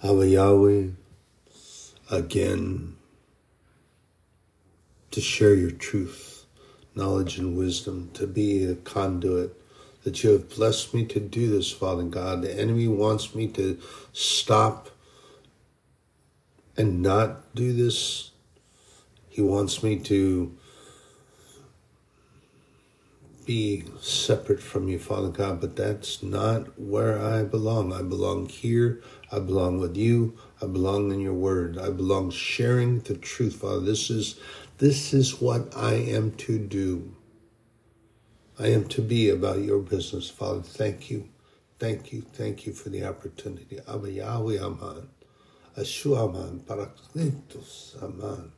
Abba Yahweh, again, to share your truth, knowledge, and wisdom, to be a conduit that you have blessed me to do this, Father God. The enemy wants me to stop and not do this. He wants me to be separate from you, Father God, but that's not where I belong. I belong here. I belong with you. I belong in your word. I belong sharing the truth, Father. This is this is what I am to do. I am to be about your business, Father. Thank you. Thank you. Thank you for the opportunity. Abba Yahweh Aman. Ashu Aman. Parakletos Aman.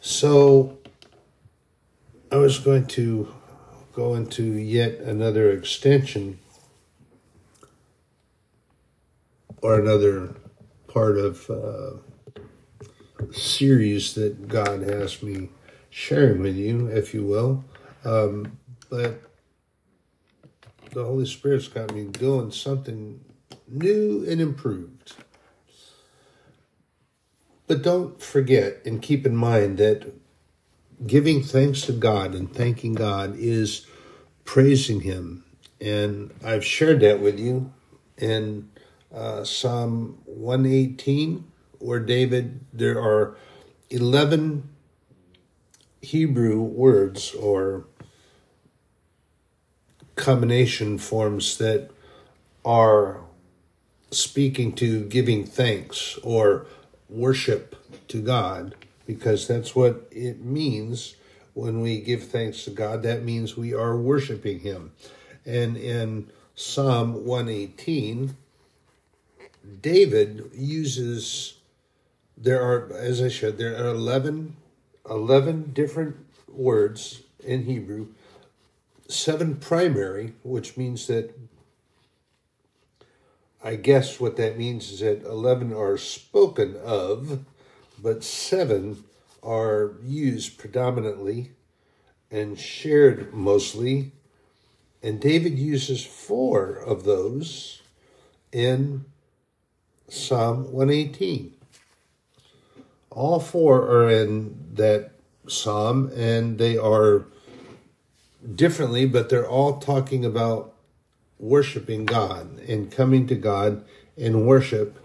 So I was going to go into yet another extension or another part of uh, series that God has me sharing with you, if you will. Um, but the Holy Spirit's got me doing something new and improved. But don't forget and keep in mind that giving thanks to God and thanking God is praising Him. And I've shared that with you in uh, Psalm 118, where David, there are 11 Hebrew words or combination forms that are speaking to giving thanks or worship to God because that's what it means when we give thanks to God. That means we are worshiping Him. And in Psalm 118, David uses, there are, as I said, there are 11, 11 different words in Hebrew, seven primary, which means that I guess what that means is that 11 are spoken of but seven are used predominantly and shared mostly. And David uses four of those in Psalm 118. All four are in that psalm, and they are differently, but they're all talking about worshiping God and coming to God in worship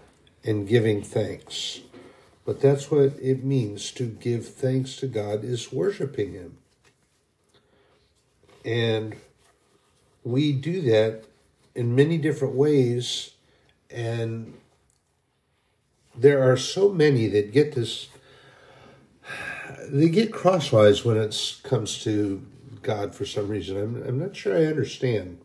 and giving thanks. But that's what it means to give thanks to God is worshiping Him. And we do that in many different ways. And there are so many that get this, they get crosswise when it comes to God for some reason. I'm, I'm not sure I understand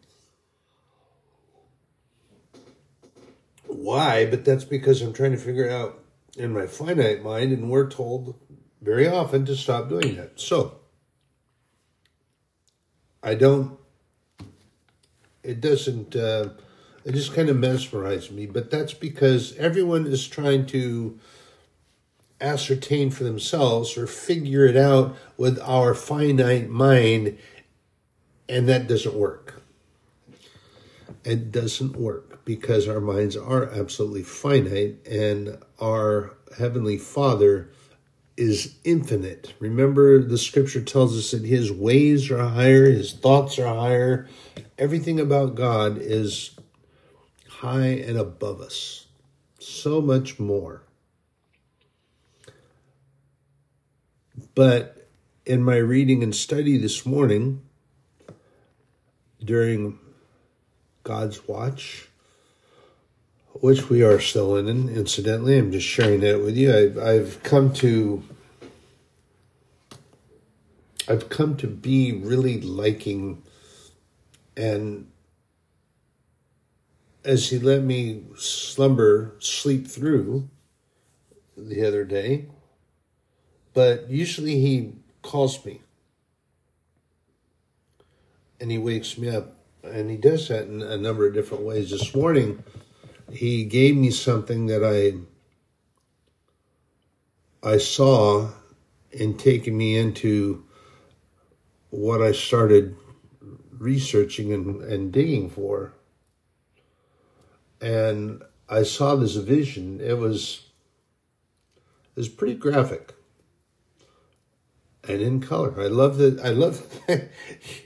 why, but that's because I'm trying to figure out in my finite mind, and we're told very often to stop doing that. So, I don't, it doesn't, uh, it just kind of mesmerizes me, but that's because everyone is trying to ascertain for themselves or figure it out with our finite mind, and that doesn't work. It doesn't work because our minds are absolutely finite and our Heavenly Father is infinite. Remember, the scripture tells us that his ways are higher, his thoughts are higher. Everything about God is high and above us. So much more. But in my reading and study this morning, during God's watch, which we are still in. Incidentally, I'm just sharing that with you. I've, I've come to I've come to be really liking and as he let me slumber sleep through the other day. But usually he calls me. And he wakes me up. And he does that in a number of different ways. This morning he gave me something that I I saw in taking me into what I started researching and, and digging for. And I saw this vision. It was it was pretty graphic and in color. I love that. I love. yeah,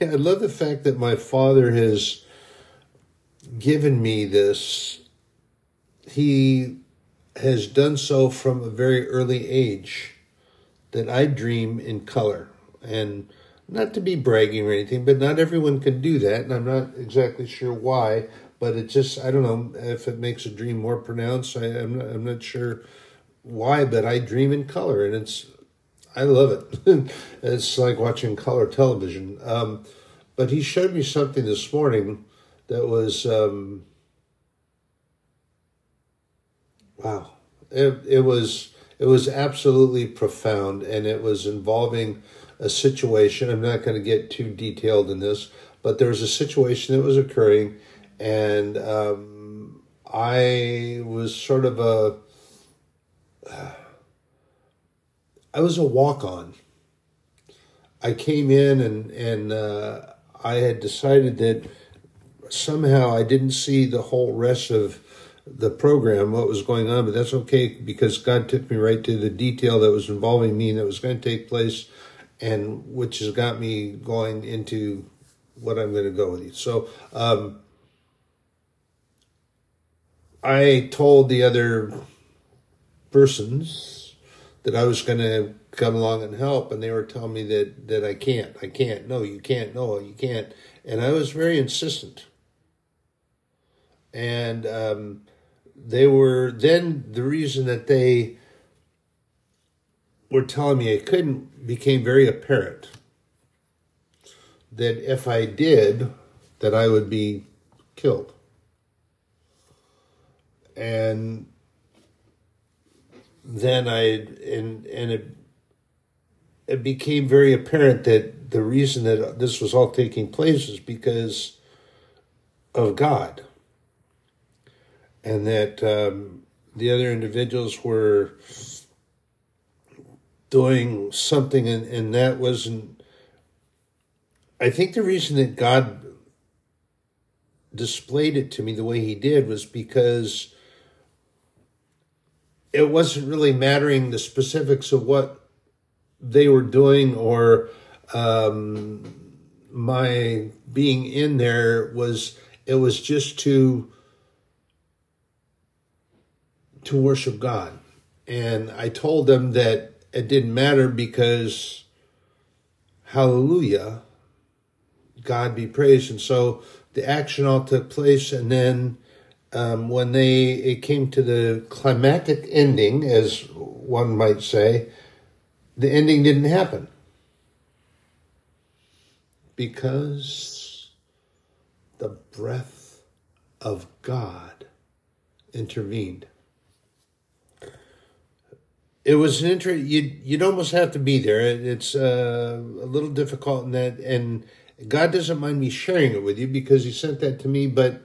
I love the fact that my father has given me this. He has done so from a very early age. That I dream in color, and not to be bragging or anything, but not everyone can do that, and I'm not exactly sure why. But it just I don't know if it makes a dream more pronounced. I, I'm not, I'm not sure why, but I dream in color, and it's I love it. it's like watching color television. Um, but he showed me something this morning that was um, wow. It it was it was absolutely profound, and it was involving a situation. I'm not going to get too detailed in this, but there was a situation that was occurring, and um, I was sort of a I was a walk on. I came in and and uh, I had decided that somehow I didn't see the whole rest of the program, what was going on, but that's okay because God took me right to the detail that was involving me and that was going to take place, and which has got me going into what I'm going to go with you. So, um, I told the other persons that I was going to come along and help, and they were telling me that that I can't, I can't, no, you can't, no, you can't, and I was very insistent. And um, they were then the reason that they were telling me I couldn't became very apparent. That if I did, that I would be killed. And then I and and it it became very apparent that the reason that this was all taking place is because of God, and that um, the other individuals were doing something, and, and that wasn't. I think the reason that God displayed it to me the way He did was because it wasn't really mattering the specifics of what they were doing or um, my being in there was it was just to to worship God. And I told them that it didn't matter because hallelujah, God be praised. And so the action all took place and then um, when they it came to the climactic ending, as one might say, the ending didn't happen because the breath of God intervened. It was an inter. You'd you'd almost have to be there. It's uh, a little difficult in that, and God doesn't mind me sharing it with you because He sent that to me, but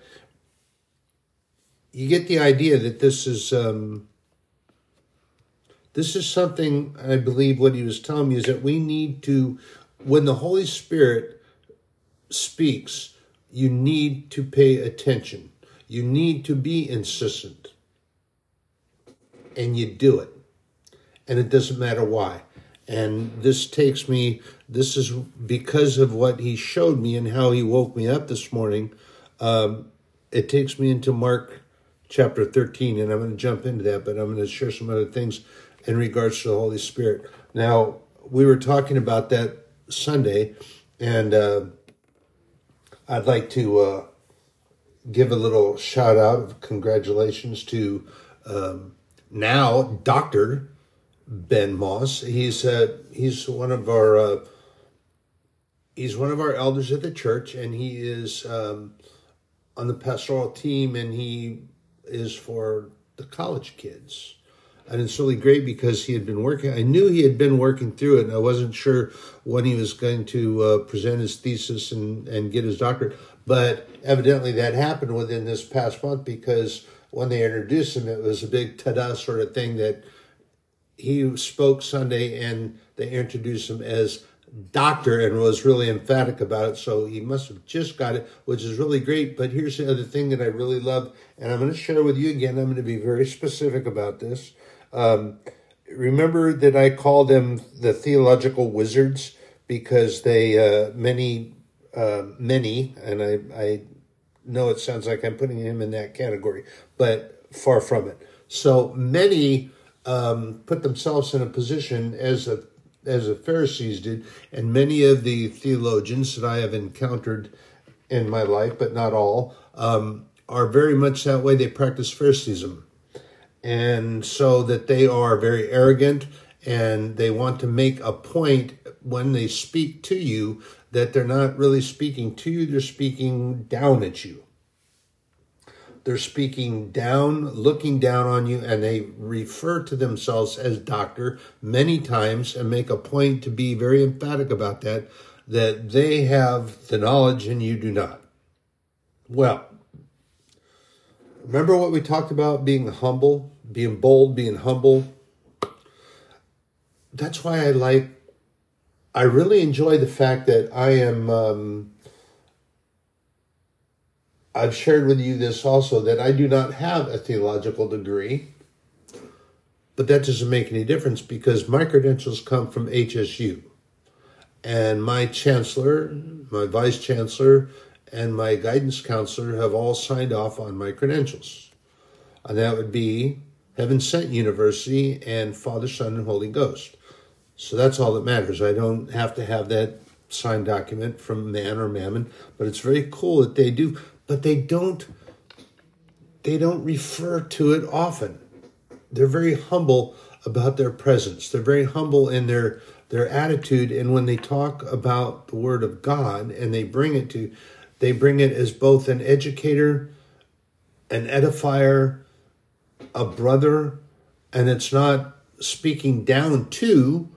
you get the idea that this is um, this is something I believe what he was telling me is that we need to when the Holy Spirit speaks, you need to pay attention. You need to be insistent. And you do it. And it doesn't matter why. And this takes me, this is because of what he showed me and how he woke me up this morning. Um, it takes me into Mark chapter 13, and I'm going to jump into that, but I'm going to share some other things in regards to the Holy Spirit. Now, we were talking about that Sunday, and uh, I'd like to uh, give a little shout out of congratulations to um, now Dr. Ben Moss. He's uh, he's one of our uh, he's one of our elders at the church, and he is um, on the pastoral team, and he is for the college kids. And it's really great because he had been working. I knew he had been working through it, and I wasn't sure when he was going to uh, present his thesis and, and get his doctorate. But evidently that happened within this past month because when they introduced him, it was a big ta da sort of thing that he spoke Sunday and they introduced him as doctor and was really emphatic about it. So he must have just got it, which is really great. But here's the other thing that I really love, and I'm going to share with you again. I'm going to be very specific about this. Um, remember that I call them the theological wizards because they uh, many uh, many, and I I know it sounds like I'm putting him in that category, but far from it. So many um, put themselves in a position as a as the Pharisees did, and many of the theologians that I have encountered in my life, but not all, um, are very much that way. They practice Phariseeism, and so that they are very arrogant and they want to make a point when they speak to you that they're not really speaking to you; they're speaking down at you. They're speaking down, looking down on you, and they refer to themselves as doctor many times and make a point to be very emphatic about that, that they have the knowledge and you do not. Well, remember what we talked about being humble, being bold, being humble? That's why I like, I really enjoy the fact that I am. Um, I've shared with you this also that I do not have a theological degree, but that doesn't make any difference because my credentials come from HSU. And my chancellor, my vice chancellor, and my guidance counselor have all signed off on my credentials. And that would be Heaven Sent University and Father, Son, and Holy Ghost. So that's all that matters. I don't have to have that signed document from man or mammon, but it's very cool that they do but they don't they don't refer to it often. They're very humble about their presence. They're very humble in their their attitude and when they talk about the word of God and they bring it to they bring it as both an educator, an edifier, a brother, and it's not speaking down to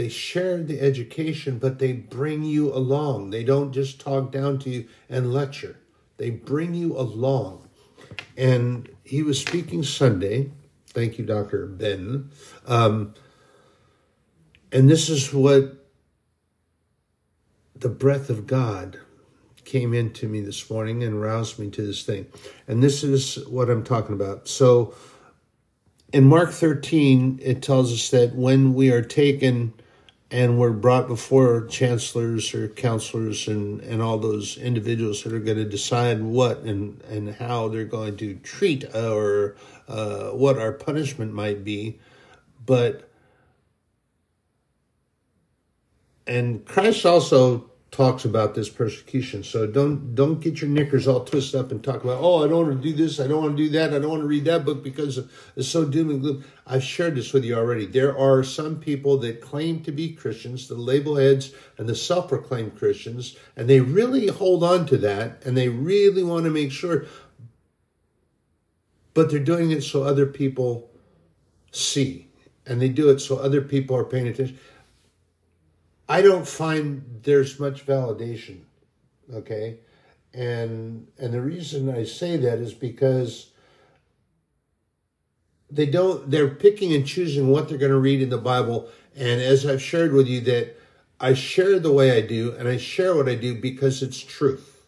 they share the education, but they bring you along. They don't just talk down to you and lecture, they bring you along. And he was speaking Sunday. Thank you, Dr. Ben. Um, and this is what the breath of God came into me this morning and roused me to this thing. And this is what I'm talking about. So in Mark 13, it tells us that when we are taken and were brought before chancellors or counselors and, and all those individuals that are going to decide what and, and how they're going to treat or uh, what our punishment might be. But, and Christ also talks about this persecution. So don't don't get your knickers all twisted up and talk about, oh, I don't want to do this, I don't want to do that, I don't want to read that book because it's so doom and gloom. I've shared this with you already. There are some people that claim to be Christians, the label heads and the self-proclaimed Christians, and they really hold on to that and they really want to make sure, but they're doing it so other people see. And they do it so other people are paying attention. I don't find there's much validation. Okay. And and the reason I say that is because they don't they're picking and choosing what they're going to read in the Bible. And as I've shared with you that I share the way I do and I share what I do because it's truth.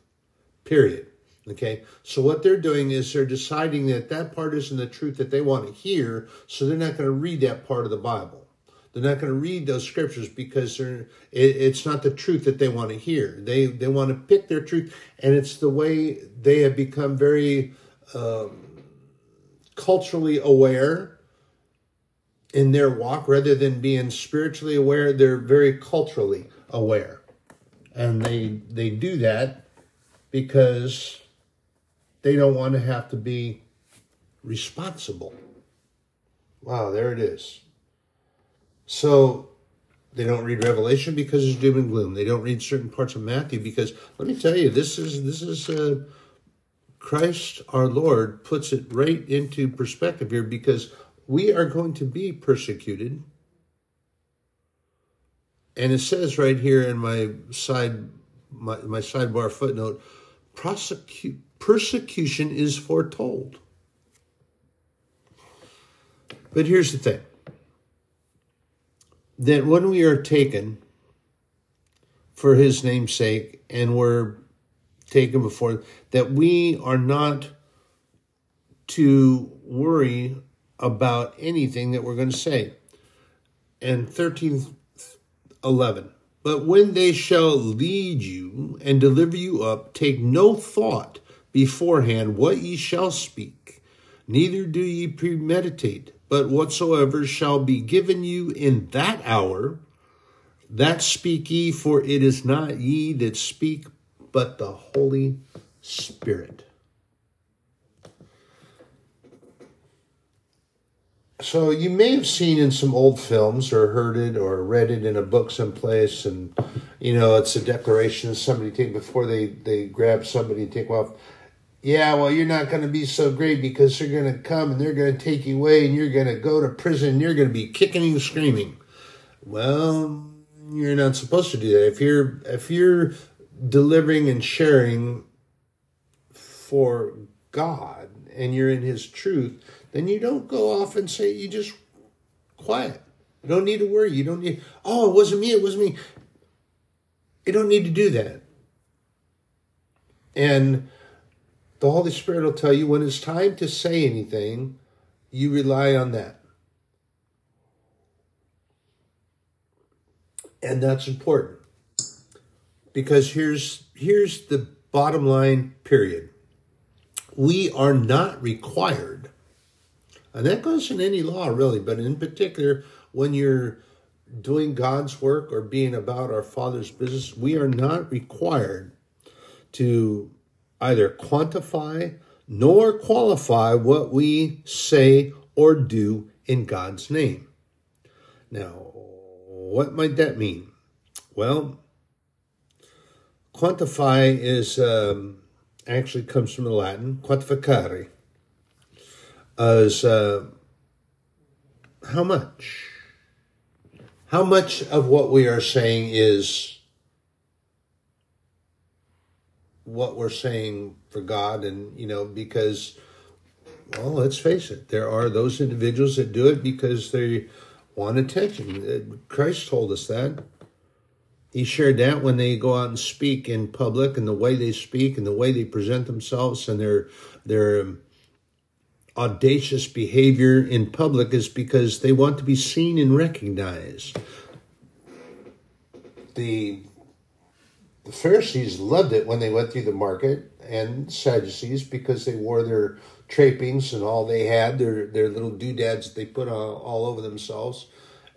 Period. Okay. So what they're doing is they're deciding that that part isn't the truth that they want to hear, so they're not going to read that part of the Bible. They're not going to read those scriptures because it, it's not the truth that they want to hear. They they want to pick their truth, and it's the way they have become very um, culturally aware in their walk, rather than being spiritually aware. They're very culturally aware, and they they do that because they don't want to have to be responsible. Wow, there it is. So they don't read Revelation because it's doom and gloom. They don't read certain parts of Matthew because let me tell you, this is this is uh, Christ our Lord puts it right into perspective here because we are going to be persecuted. And it says right here in my side my, my sidebar footnote, prosecute persecution is foretold. But here's the thing that when we are taken for his name's sake and we're taken before, that we are not to worry about anything that we're going to say. And 13, 11. But when they shall lead you and deliver you up, take no thought beforehand what ye shall speak, neither do ye premeditate, but whatsoever shall be given you in that hour, that speak ye, for it is not ye that speak, but the Holy Spirit. So you may have seen in some old films or heard it or read it in a book someplace, and you know it's a declaration of somebody take before they they grab somebody and take off. Yeah, well, you're not going to be so great because they're going to come and they're going to take you away, and you're going to go to prison. And you're going to be kicking and screaming. Well, you're not supposed to do that. If you're if you're delivering and sharing for God and you're in His truth then you don't go off and say, you just quiet. You don't need to worry. You don't need, oh, it wasn't me, it wasn't me. You don't need to do that. And the Holy Spirit will tell you when it's time to say anything, you rely on that. And that's important. Because here's here's the bottom line period. We are not required and that goes in any law, really, but in particular, when you're doing God's work or being about our Father's business, we are not required to either quantify nor qualify what we say or do in God's name. Now, what might that mean? Well, quantify is um, actually comes from the Latin quantificare, as uh, how much? How much of what we are saying is what we're saying for God? And, you know, because, well, let's face it, there are those individuals that do it because they want attention. Uh, Christ told us that. He shared that when they go out and speak in public and the way they speak and the way they present themselves and their their audacious behavior in public is because they want to be seen and recognized. The, the Pharisees loved it when they went through the market and Sadducees because they wore their trappings and all they had, their, their little doodads that they put all, all over themselves.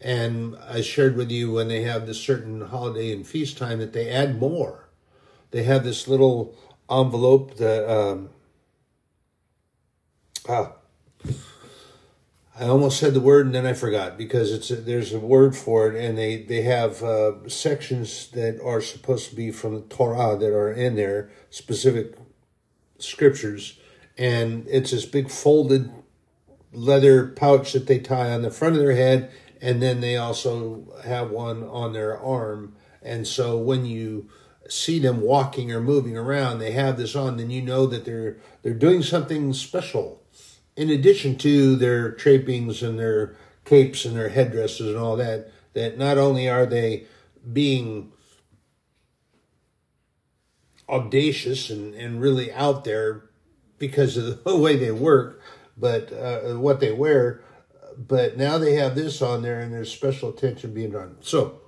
And I shared with you when they have this certain holiday and feast time that they add more. They have this little envelope that um, Ah, I almost said the word and then I forgot because it's a, there's a word for it, and they they have uh, sections that are supposed to be from the Torah that are in there, specific scriptures, and it's this big folded leather pouch that they tie on the front of their head, and then they also have one on their arm, and so when you see them walking or moving around, they have this on, then you know that they're they're doing something special in addition to their trappings and their capes and their headdresses and all that, that not only are they being audacious and, and really out there because of the way they work, but uh, what they wear, but now they have this on there and there's special attention being drawn. So,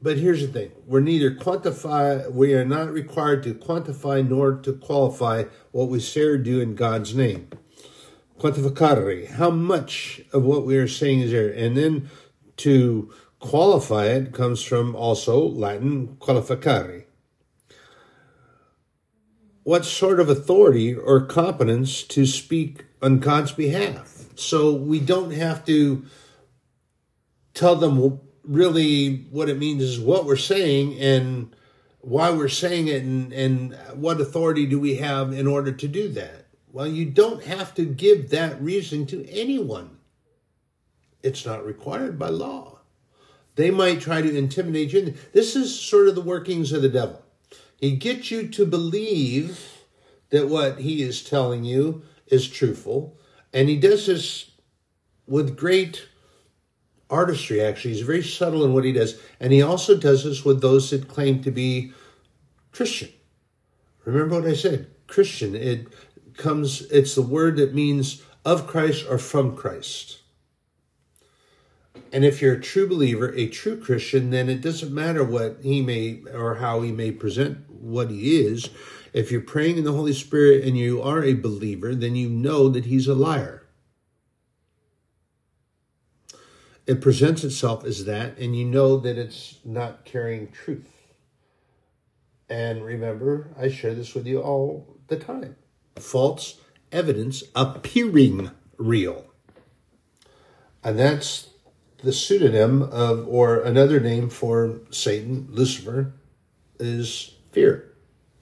but here's the thing. We're neither quantify we are not required to quantify nor to qualify what we say or do in god's name. Quantificare how much of what we are saying is there? And then to qualify it comes from also latin qualificare what sort of authority or competence to speak on god's behalf? So we don't have to tell them really what it means is what we're saying and why we're saying it and, and what authority do we have in order to do that. Well, you don't have to give that reason to anyone. It's not required by law. They might try to intimidate you. This is sort of the workings of the devil. He gets you to believe that what he is telling you is truthful, and he does this with great artistry, actually. He's very subtle in what he does. And he also does this with those that claim to be Christian. Remember what I said? Christian. It comes, it's the word that means of Christ or from Christ. And if you're a true believer, a true Christian, then it doesn't matter what he may or how he may present what he is. If you're praying in the Holy Spirit and you are a believer, then you know that he's a liar. It presents itself as that, and you know that it's not carrying truth. And remember, I share this with you all the time false evidence appearing real. And that's the pseudonym of, or another name for Satan, Lucifer, is fear.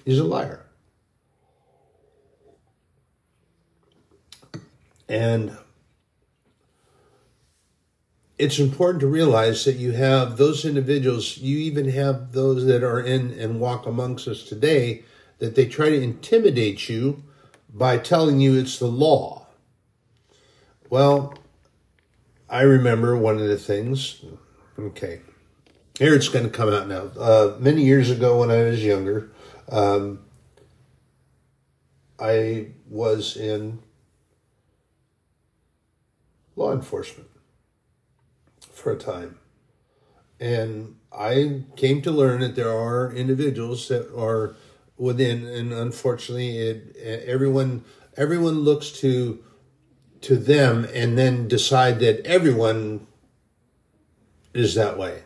He's a liar. And it's important to realize that you have those individuals, you even have those that are in and walk amongst us today, that they try to intimidate you by telling you it's the law. Well, I remember one of the things, okay, here it's going to come out now. Uh, many years ago when I was younger, um, I was in law enforcement for a time. And I came to learn that there are individuals that are within, and unfortunately, it, everyone everyone looks to to them and then decide that everyone is that way,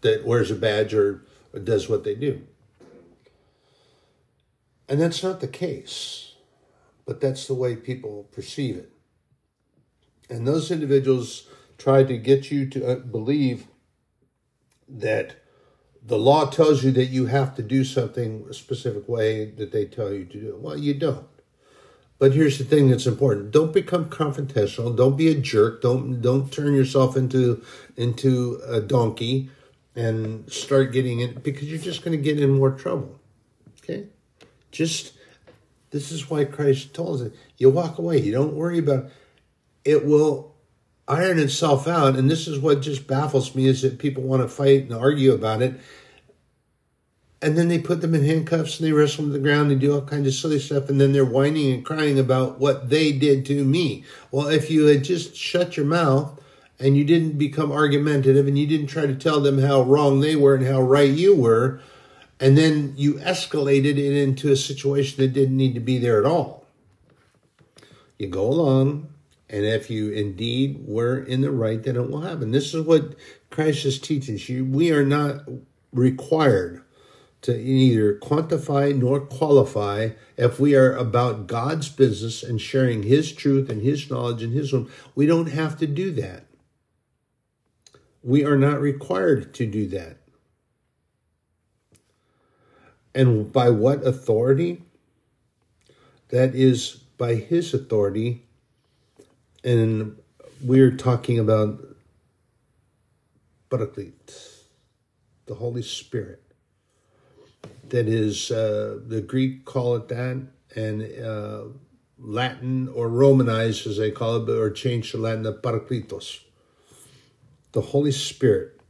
that wears a badge or, or does what they do. And that's not the case, but that's the way people perceive it. And those individuals try to get you to uh, believe that the law tells you that you have to do something a specific way that they tell you to do. Well, you don't. But here's the thing that's important. Don't become confrontational. Don't be a jerk. Don't don't turn yourself into into a donkey and start getting it because you're just going to get in more trouble. Okay? Just this is why Christ told us you walk away. You don't worry about it will iron itself out and this is what just baffles me is that people want to fight and argue about it. And then they put them in handcuffs and they wrestle them to the ground and do all kinds of silly stuff and then they're whining and crying about what they did to me. Well if you had just shut your mouth and you didn't become argumentative and you didn't try to tell them how wrong they were and how right you were and then you escalated it into a situation that didn't need to be there at all. You go along and if you indeed were in the right then it will happen this is what christ is teaching you we are not required to neither quantify nor qualify if we are about God's business and sharing His truth and His knowledge and His own. We don't have to do that. We are not required to do that. And by what authority? That is by His authority. And we're talking about Paraclete, the Holy Spirit that is uh, the Greek call it that, and uh, Latin or Romanized as they call it, or changed to Latin, the Parakletos, the Holy Spirit.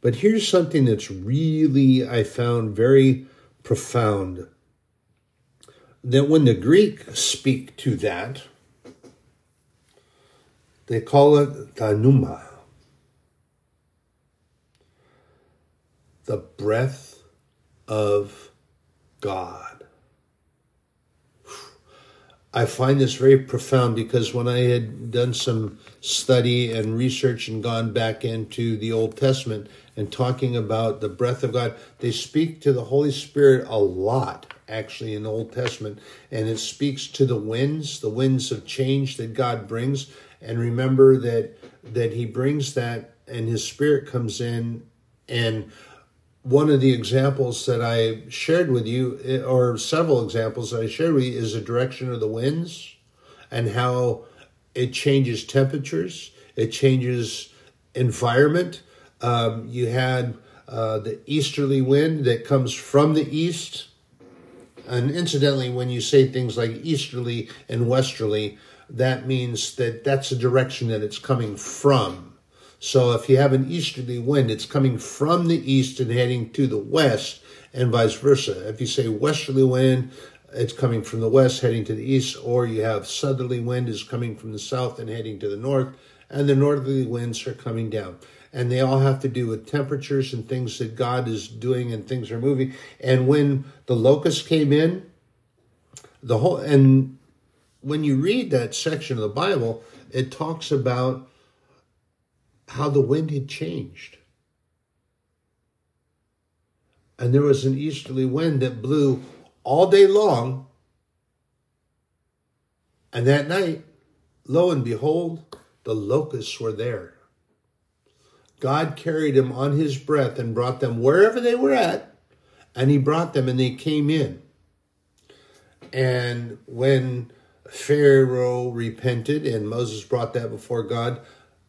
But here's something that's really I found very profound. That when the Greek speak to that, they call it the pneuma, the breath of God. I find this very profound because when I had done some study and research and gone back into the Old Testament and talking about the breath of God, they speak to the Holy Spirit a lot actually in the Old Testament and it speaks to the winds, the winds of change that God brings and remember that that he brings that and his spirit comes in and one of the examples that I shared with you, eh, or several examples that I shared with you, is the direction of the winds and how it changes temperatures, it changes environment. Um, you had uh, the easterly wind that comes from the east. And incidentally, when you say things like easterly and westerly, that means that that's the direction that it's coming from. So if you have an easterly wind, it's coming from the east and heading to the west, and vice versa. If you say westerly wind, it's coming from the west heading to the east, or you have southerly wind is coming from the south and heading to the north, and the northerly winds are coming down. And they all have to do with temperatures and things that God is doing and things are moving. And when the locusts came in, the whole and when you read that section of the Bible, it talks about how the wind had changed. And there was an easterly wind that blew all day long. And that night, lo and behold, the locusts were there. God carried them on his breath and brought them wherever they were at, and he brought them and they came in. And when Pharaoh repented and Moses brought that before God,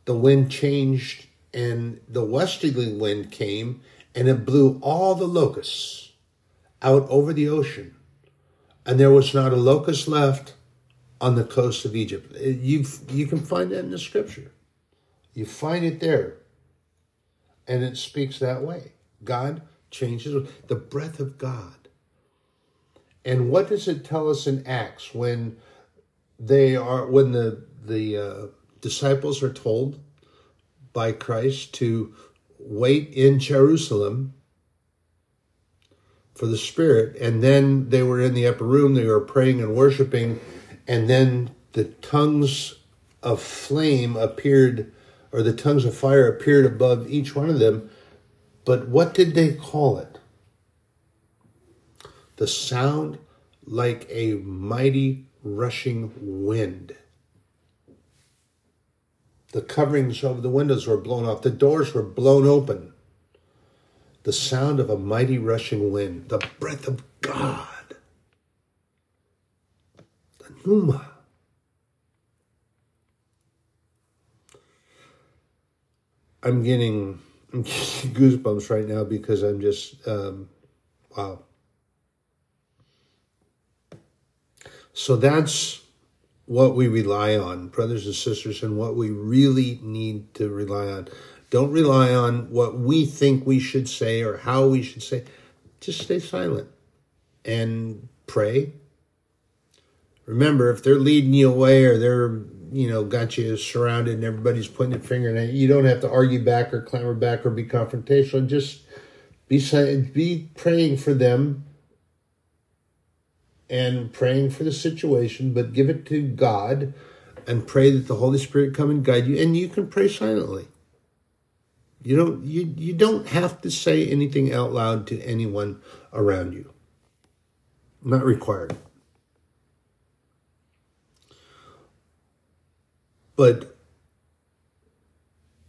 the wind changed and the westerly wind came and it blew all the locusts out over the ocean. And there was not a locust left on the coast of Egypt. You you can find that in the scripture. You find it there. And it speaks that way. God changes the breath of God. And what does it tell us in Acts when they are when the the uh, disciples are told by Christ to wait in Jerusalem for the Spirit, and then they were in the upper room, they were praying and worshiping, and then the tongues of flame appeared, or the tongues of fire appeared above each one of them. But what did they call it? The sound like a mighty rushing wind. The coverings over the windows were blown off, the doors were blown open. The sound of a mighty rushing wind, the breath of God, the Pneuma. I'm getting, goosebumps right now because I'm just, um, wow. So that's what we rely on, brothers and sisters, and what we really need to rely on. Don't rely on what we think we should say or how we should say. Just stay silent and pray. Remember, if they're leading you away or they're, you know, got you surrounded and everybody's pointing their finger you, you don't have to argue back or clamor back or be confrontational. Just be be praying for them and praying for the situation, but give it to God and pray that the Holy Spirit come and guide you. And you can pray silently. You don't you, you don't have to say anything out loud to anyone around you. Not required. But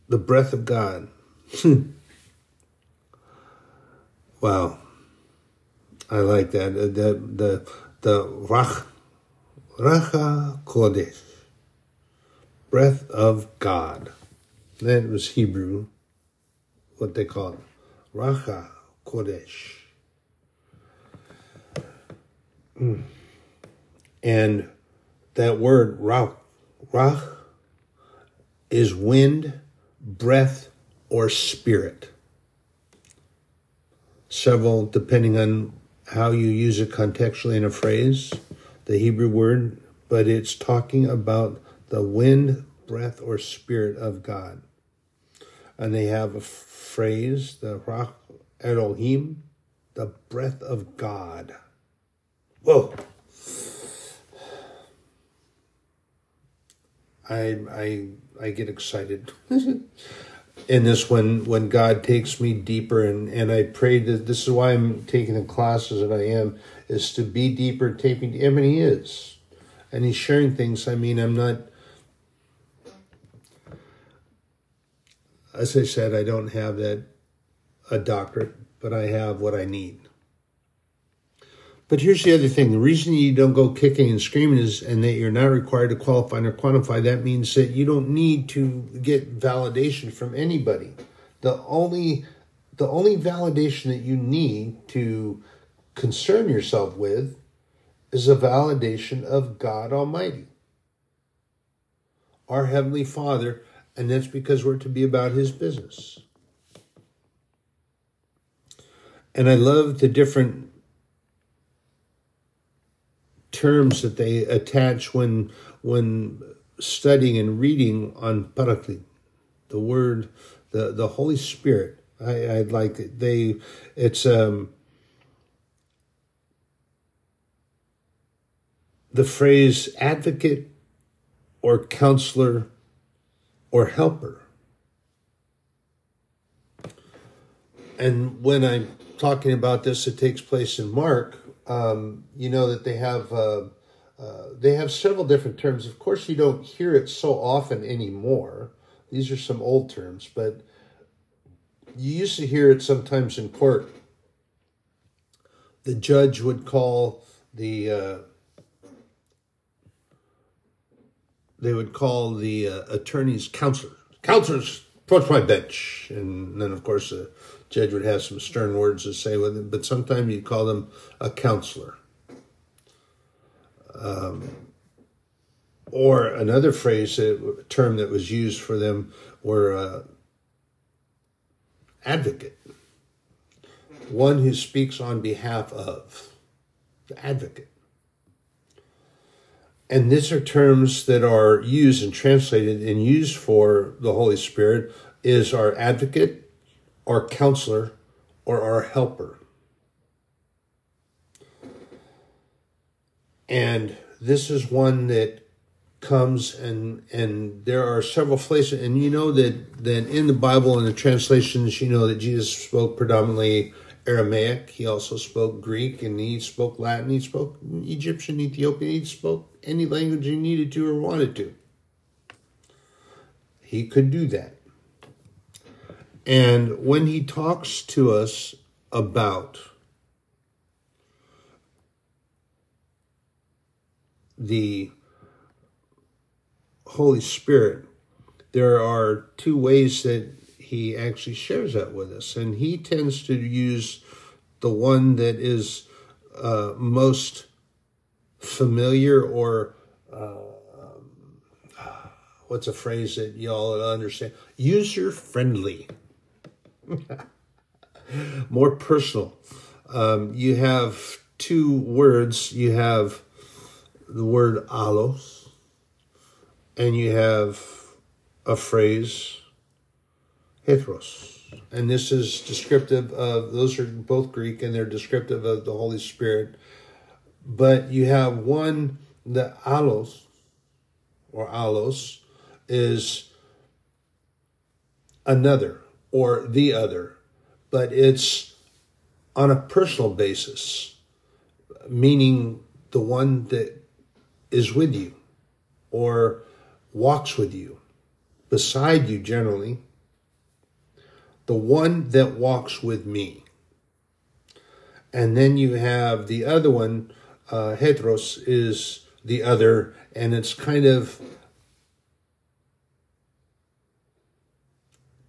the breath of God. wow. I like that. The, the the Ruach, Ruach HaKodesh, breath of God. That was Hebrew, what they call it, Ruach HaKodesh. Mm. And that word Ruach, Ruach is wind, breath, or spirit. Several, depending on how you use it contextually in a phrase, the Hebrew word, but it's talking about the wind, breath, or spirit of God. And they have a phrase, the Ruach Elohim, the breath of God. Whoa. I I I get excited. in this when when God takes me deeper and and I pray that this is why I'm taking the classes that I am is to be deeper taking him and he is. And he's sharing things. I mean I'm not as I said I don't have that a doctorate but I have what I need but here's the other thing. The reason you don't go kicking and screaming is, and that you're not required to qualify or quantify, that means that you don't need to get validation from anybody. The only, the only validation that you need to concern yourself with is a validation of God Almighty. Our Heavenly Father And that's because we're to be about his business. And I love the different terms that they attach when when studying and reading on Paraclete, the word, the the Holy Spirit. I, I'd like it. they. It's um. The phrase advocate or counselor or helper. And when I'm talking about this, it takes place in Mark. Um, you know that they have uh, uh, they have several different terms. Of course, you don't hear it so often anymore. These are some old terms, but you used to hear it sometimes in court. The judge would call the uh, they would call the uh, attorneys counselors. Counselors, approach my bench, and then of course the judge would have some stern words to say with it. But sometimes you'd call them a counselor. Um, or another phrase, a term that was used for them were uh, advocate, one who speaks on behalf of, the advocate. And these are terms that are used and translated and used for the Holy Spirit is our advocate, our counselor, or our helper. And this is one that comes and and there are several places and you know that that in the Bible and the translations you know that Jesus spoke predominantly Aramaic he also spoke Greek and he spoke Latin he spoke Egyptian Ethiopian he spoke any language he needed to or wanted to he could do that and when he talks to us about the Holy Spirit, there are two ways that he actually shares that with us. And he tends to use the one that is uh, most familiar or uh, what's a phrase that y'all understand? User friendly, more personal. Um, you have two words. You have the word allos and you have a phrase, heteros. And this is descriptive of, those are both Greek and they're descriptive of the Holy Spirit. But you have one, the allos, or allos, is another or the other, but it's on a personal basis, meaning the one that is with you or walks with you, beside you generally, the one that walks with me. And then you have the other one, uh, heteros is the other, and it's kind of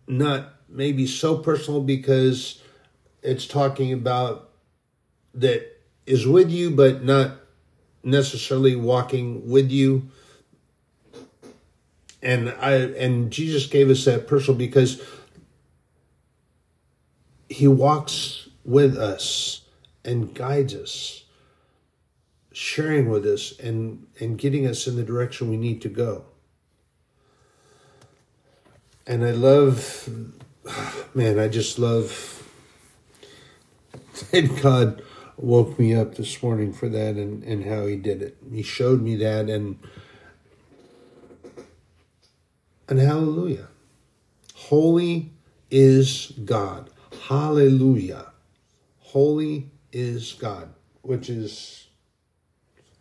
not maybe so personal because it's talking about that is with you, but not necessarily walking with you. And I and Jesus gave us that personal because he walks with us and guides us, sharing with us and and getting us in the direction we need to go. And I love man, I just love thank God woke me up this morning for that and, and how he did it. He showed me that and and hallelujah. Holy is God. Hallelujah. Holy is God, which is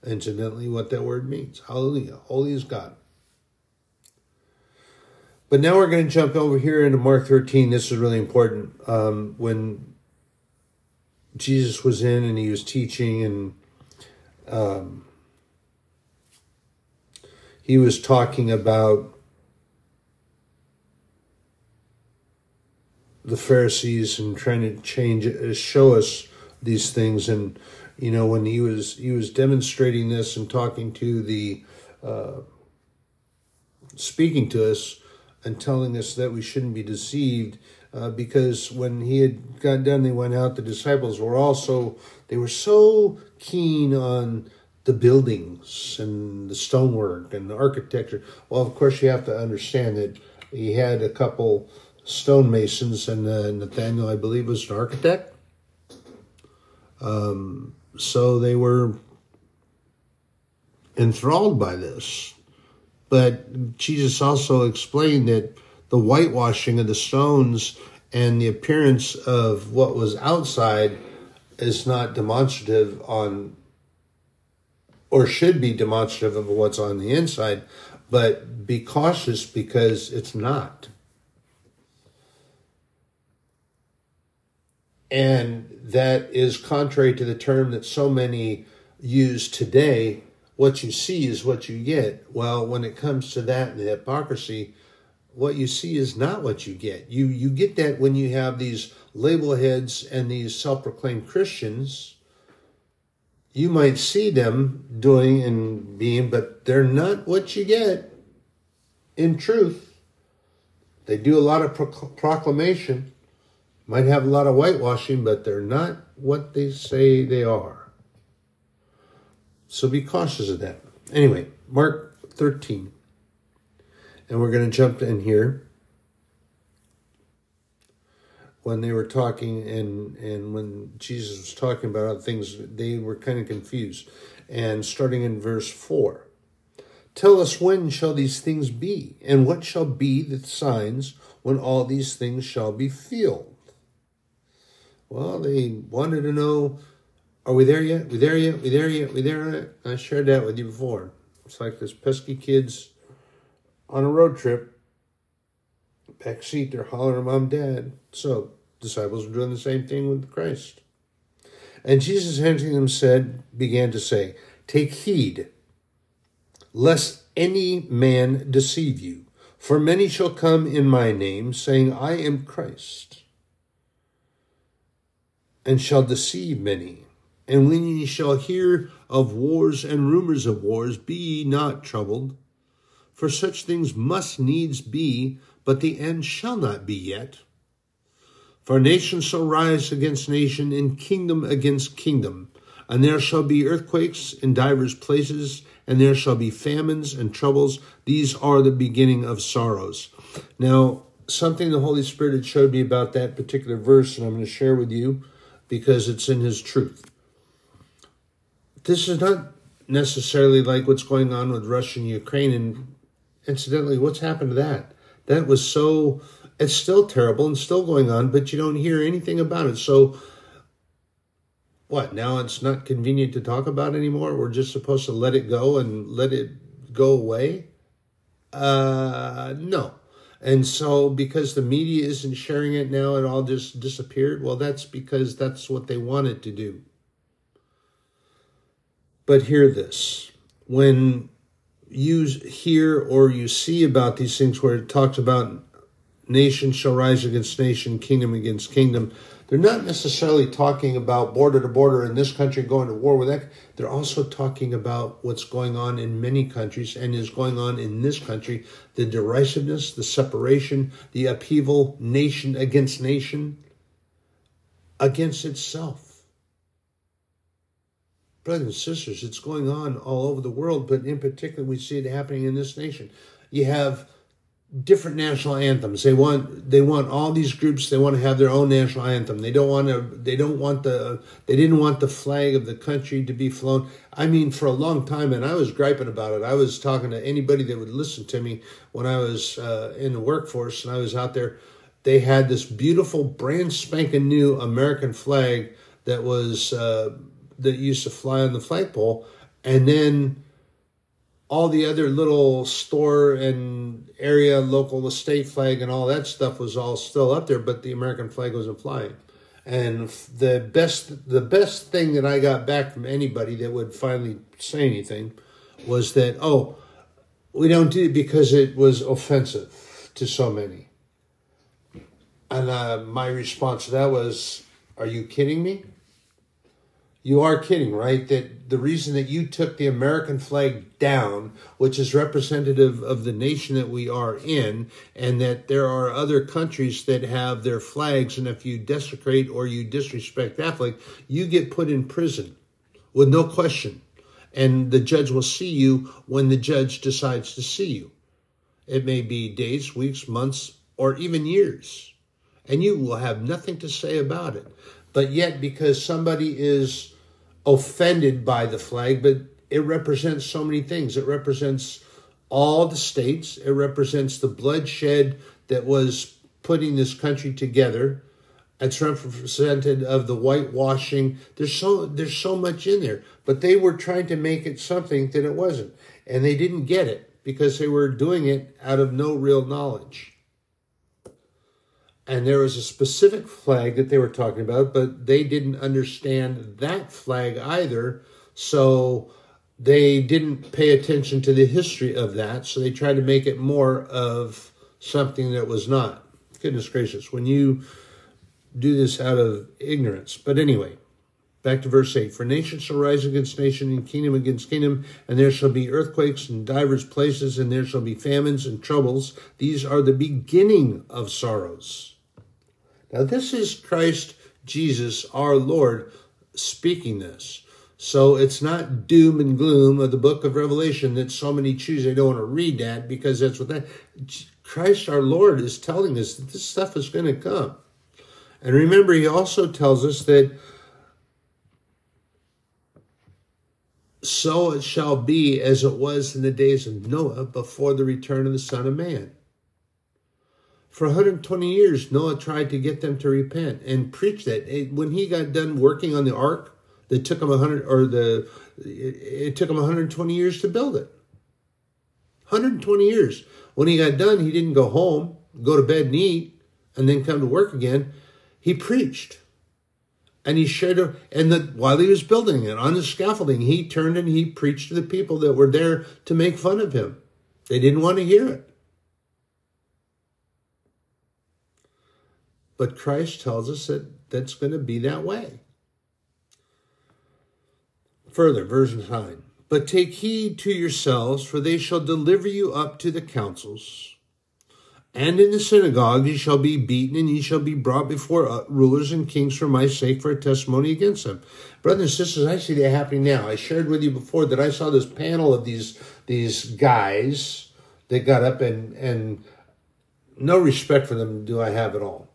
incidentally what that word means. Hallelujah. Holy is God. But now we're going to jump over here into Mark 13. This is really important. Um, when Jesus was in and he was teaching and um, he was talking about the Pharisees and trying to change show us these things. And you know, when he was he was demonstrating this and talking to the uh, speaking to us, and telling us that we shouldn't be deceived. Uh, because when he had got done, they went out. The disciples were also they were so keen on the buildings and the stonework and the architecture. Well, of course, you have to understand that he had a couple stonemasons, and uh, Nathaniel, I believe, was an architect. Um, so they were enthralled by this. But Jesus also explained that the whitewashing of the stones and the appearance of what was outside is not demonstrative on or should be demonstrative of what's on the inside, but be cautious because it's not. And that is contrary to the term that so many use today what you see is what you get. Well, when it comes to that and the hypocrisy, what you see is not what you get. You you get that when you have these label heads and these self-proclaimed Christians. You might see them doing and being, but they're not what you get. In truth, they do a lot of proclamation, might have a lot of whitewashing, but they're not what they say they are. So be cautious of that. Anyway, Mark 13. And we're going to jump in here. When they were talking and, and when Jesus was talking about things, they were kind of confused. And starting in verse 4 Tell us when shall these things be, and what shall be the signs when all these things shall be filled? Well, they wanted to know are we there yet? We there yet? We there yet? We there yet? I shared that with you before. It's like this pesky kids on a road trip. Back seat, they're hollering, Mom, Dad. So, disciples are doing the same thing with Christ. And Jesus answering them said, began to say, Take heed, lest any man deceive you. For many shall come in my name, saying, I am Christ, and shall deceive many. And when ye shall hear of wars and rumors of wars, be ye not troubled. For such things must needs be, but the end shall not be yet. For nation shall rise against nation, and kingdom against kingdom. And there shall be earthquakes in divers places, and there shall be famines and troubles. These are the beginning of sorrows. Now, something the Holy Spirit had showed me about that particular verse, and I'm going to share with you because it's in His truth this is not necessarily like what's going on with Russia and Ukraine. And incidentally, what's happened to that? That was so, it's still terrible and still going on, but you don't hear anything about it. So, what? Now it's not convenient to talk about anymore? We're just supposed to let it go and let it go away? Uh, no. And so, because the media isn't sharing it now, it all just disappeared. Well, that's because that's what they wanted to do. But hear this when you hear or you see about these things where it talks about nation shall rise against nation, kingdom against kingdom, they're not necessarily talking about border to border in this country going to war with that. They're also talking about what's going on in many countries and is going on in this country the derisiveness, the separation, the upheaval, nation against nation, against itself brothers and sisters, it's going on all over the world, but in particular, we see it happening in this nation. You have different national anthems. They want they want all these groups. They want to have their own national anthem. They don't want to. They don't want the. They didn't want the flag of the country to be flown. I mean, for a long time, and I was griping about it. I was talking to anybody that would listen to me when I was uh, in the workforce and I was out there. They had this beautiful, brand spanking new American flag that was. Uh, that used to fly on the flagpole, and then all the other little store and area local estate flag and all that stuff was all still up there, but the American flag wasn't flying. And the best the best thing that I got back from anybody that would finally say anything was that oh, we don't do it because it was offensive to so many. And uh, my response to that was, "Are you kidding me? You are kidding, right? That the reason that you took the American flag down, which is representative of the nation that we are in, and that there are other countries that have their flags, and if you desecrate or you disrespect that flag, you get put in prison with no question. And the judge will see you when the judge decides to see you. It may be days, weeks, months, or even years. And you will have nothing to say about it. But yet, because somebody is offended by the flag, but it represents so many things. It represents all the states, it represents the bloodshed that was putting this country together. It's represented of the whitewashing. There's so there's so much in there, but they were trying to make it something that it wasn't, and they didn't get it because they were doing it out of no real knowledge and there was a specific flag that they were talking about, but they didn't understand that flag either. So they didn't pay attention to the history of that. So they tried to make it more of something that was not. Goodness gracious, when you do this out of ignorance. But anyway, back to verse 8 For nation shall rise against nation, and kingdom against kingdom, and there shall be earthquakes in divers places, and there shall be famines and troubles. These are the beginning of sorrows. Now, this is Christ Jesus, our Lord, speaking this. So it's not doom and gloom of the book of Revelation that so many choose. They don't want to read that because that's what that Christ our Lord is telling us that this stuff is going to come. And remember, he also tells us that so it shall be as it was in the days of Noah before the return of the Son of Man. For 120 years, Noah tried to get them to repent and preach that. When he got done working on the ark, that took him 100 or the it took him 120 years to build it. 120 years. When he got done, he didn't go home, go to bed and eat, and then come to work again. He preached. And he shared it, and that while he was building it on the scaffolding, he turned and he preached to the people that were there to make fun of him. They didn't want to hear it. But Christ tells us that that's going to be that way. Further, verse 9. But take heed to yourselves, for they shall deliver you up to the councils. And in the synagogue ye shall be beaten, and ye shall be brought before uh, rulers and kings for my sake for a testimony against them. Brothers and sisters, I see that happening now. I shared with you before that I saw this panel of these these guys that got up and and no respect for them do I have at all.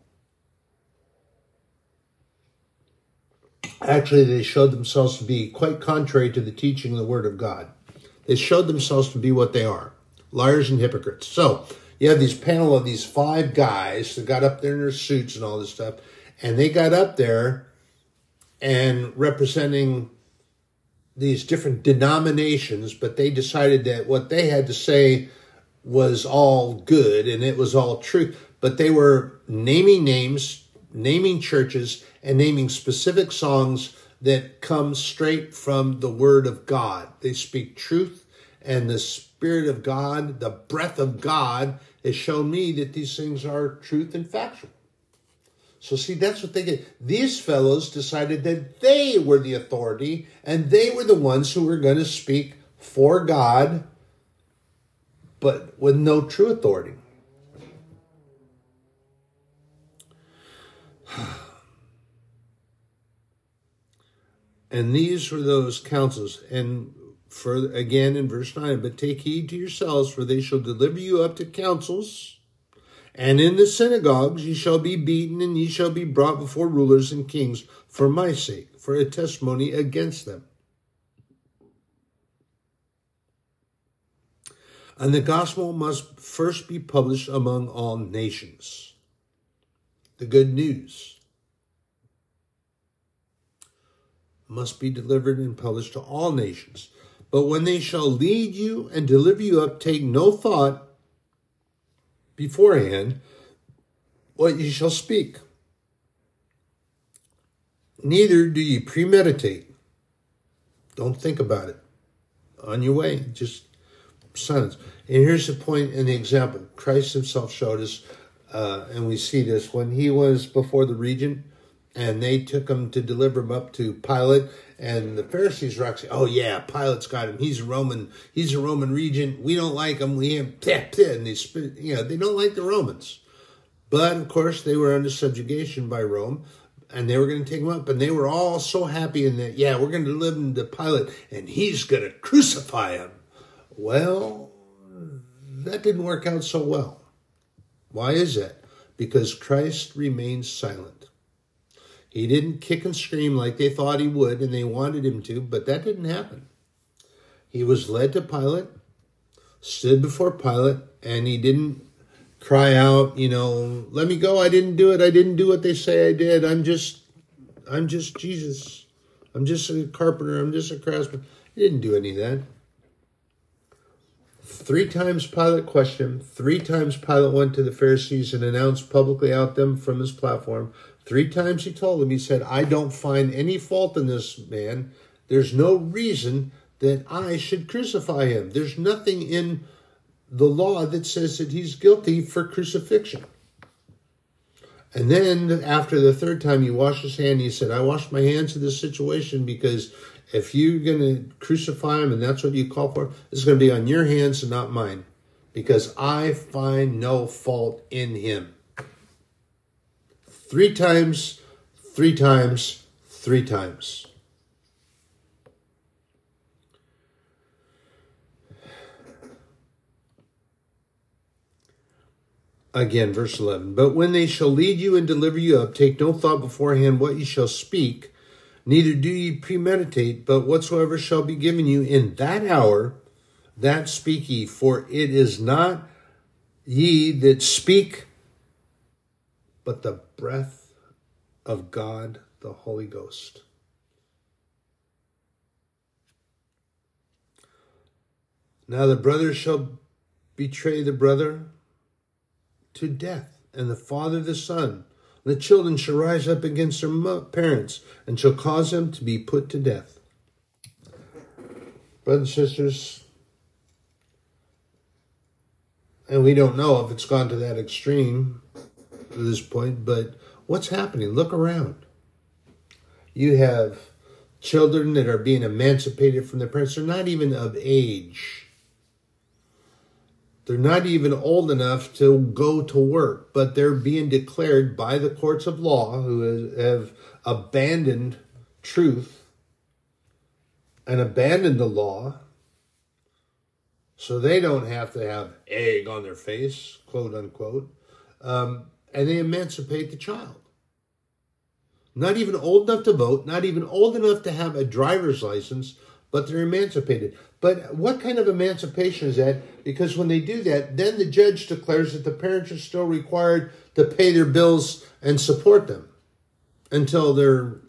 Actually, they showed themselves to be quite contrary to the teaching of the Word of God. They showed themselves to be what they are liars and hypocrites. So, you have these panel of these five guys that got up there in their suits and all this stuff, and they got up there and representing these different denominations, but they decided that what they had to say was all good and it was all true. But they were naming names, naming churches, and naming specific songs that come straight from the Word of God. They speak truth, and the Spirit of God, the breath of God, has shown me that these things are truth and factual. So, see, that's what they did. These fellows decided that they were the authority and they were the ones who were going to speak for God, but with no true authority. And these were those counsels. And for again in verse 9, but take heed to yourselves, for they shall deliver you up to councils, and in the synagogues ye shall be beaten, and ye shall be brought before rulers and kings for my sake, for a testimony against them. And the gospel must first be published among all nations. The good news. must be delivered and published to all nations. But when they shall lead you and deliver you up, take no thought beforehand what ye shall speak. Neither do ye premeditate. Don't think about it. On your way, just silence. And here's the point in the example. Christ himself showed us, uh, and we see this when he was before the regent and they took him to deliver him up to Pilate. And the Pharisees were actually, oh yeah, Pilate's got him. He's a Roman. He's a Roman regent. We don't like him. We have and they you know they don't like the Romans. But of course, they were under subjugation by Rome, and they were going to take him up. And they were all so happy in that, yeah, we're going to deliver him to Pilate, and he's going to crucify him. Well, that didn't work out so well. Why is that? Because Christ remained silent. He didn't kick and scream like they thought he would and they wanted him to, but that didn't happen. He was led to Pilate, stood before Pilate, and he didn't cry out, you know, let me go, I didn't do it, I didn't do what they say I did. I'm just I'm just Jesus. I'm just a carpenter, I'm just a craftsman. He didn't do any of that. Three times Pilate questioned him. Three times Pilate went to the Pharisees and announced publicly out them from his platform. Three times he told them, he said, I don't find any fault in this man. There's no reason that I should crucify him. There's nothing in the law that says that he's guilty for crucifixion. And then after the third time, he washed his hand. He said, I washed my hands of this situation because if you're going to crucify him and that's what you call for, it's going to be on your hands and not mine because I find no fault in him. Three times, three times, three times. Again, verse 11. But when they shall lead you and deliver you up, take no thought beforehand what ye shall speak Neither do ye premeditate, but whatsoever shall be given you in that hour, that speak ye, for it is not ye that speak, but the breath of God the Holy Ghost. Now the brother shall betray the brother to death, and the father the son the children shall rise up against their parents and shall cause them to be put to death. Brothers and sisters, and we don't know if it's gone to that extreme at this point, but what's happening? Look around. You have children that are being emancipated from their parents. They're not even of age they're not even old enough to go to work, but they're being declared by the courts of law who have abandoned truth and abandoned the law so they don't have to have egg on their face, quote unquote, um, and they emancipate the child. Not even old enough to vote, not even old enough to have a driver's license, but they're emancipated. But what kind of emancipation is that? Because when they do that, then the judge declares that the parents are still required to pay their bills and support them until they're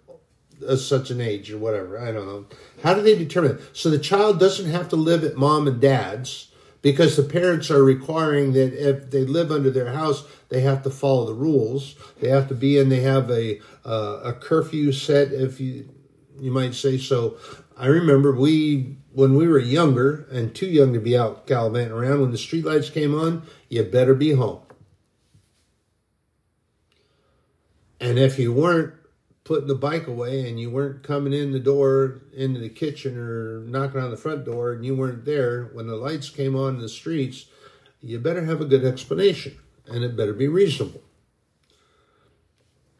such an age or whatever. I don't know. How do they determine it? So the child doesn't have to live at mom and dad's because the parents are requiring that if they live under their house, they have to follow the rules. They have to be in. They have a uh, a curfew set, if you you might say so. I remember we when we were younger and too young to be out gallivanting around. When the streetlights came on, you better be home. And if you weren't putting the bike away and you weren't coming in the door into the kitchen or knocking on the front door and you weren't there when the lights came on in the streets, you better have a good explanation and it better be reasonable.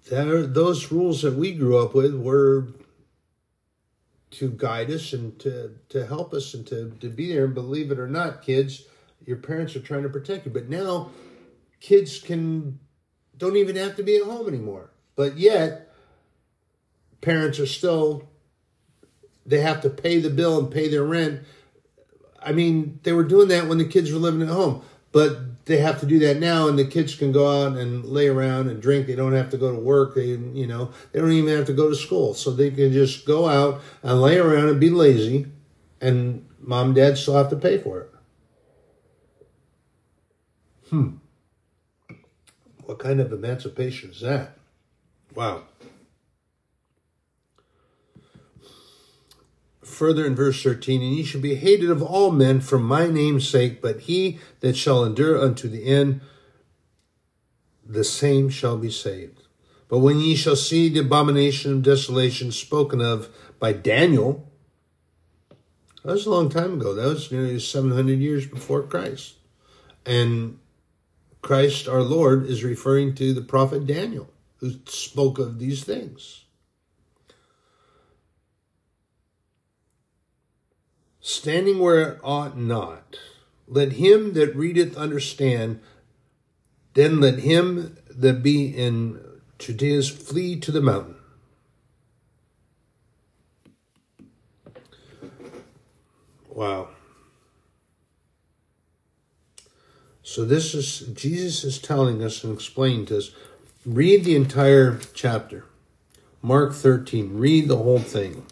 There, those rules that we grew up with were to guide us and to, to help us and to, to be there. And believe it or not, kids, your parents are trying to protect you. But now kids can don't even have to be at home anymore. But yet parents are still they have to pay the bill and pay their rent. I mean, they were doing that when the kids were living at home. But they have to do that now, and the kids can go out and lay around and drink. They don't have to go to work. They, you know, they don't even have to go to school, so they can just go out and lay around and be lazy, and mom and dad still have to pay for it. Hmm. What kind of emancipation is that? Wow. Further in verse 13, and ye shall be hated of all men for my name's sake, but he that shall endure unto the end, the same shall be saved. But when ye shall see the abomination of desolation spoken of by Daniel, that was a long time ago. That was nearly 700 years before Christ. And Christ our Lord is referring to the prophet Daniel, who spoke of these things. Standing where it ought not, let him that readeth understand, then let him that be in Judea's flee to the mountain. Wow. So this is Jesus is telling us and explaining to us. Read the entire chapter. Mark 13. Read the whole thing.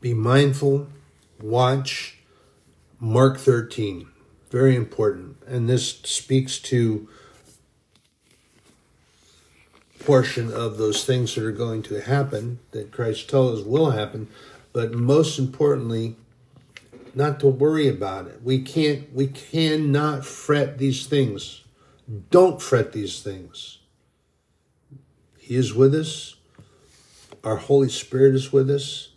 Be mindful, watch Mark 13. Very important. And this speaks to portion of those things that are going to happen that Christ tells us will happen, but most importantly, not to worry about it. We can't we cannot fret these things. Don't fret these things. He is with us. Our Holy Spirit is with us.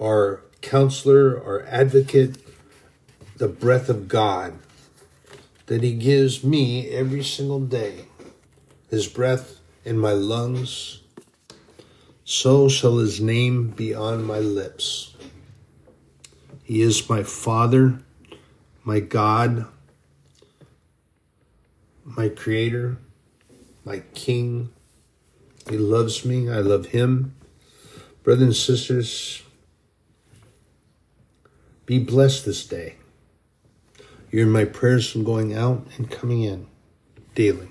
Our counselor, our advocate, the breath of God that He gives me every single day. His breath in my lungs, so shall his name be on my lips. He is my Father, my God, my Creator, my King. He loves me, I love him. Brothers and sisters, be blessed this day. You're in my prayers from going out and coming in daily.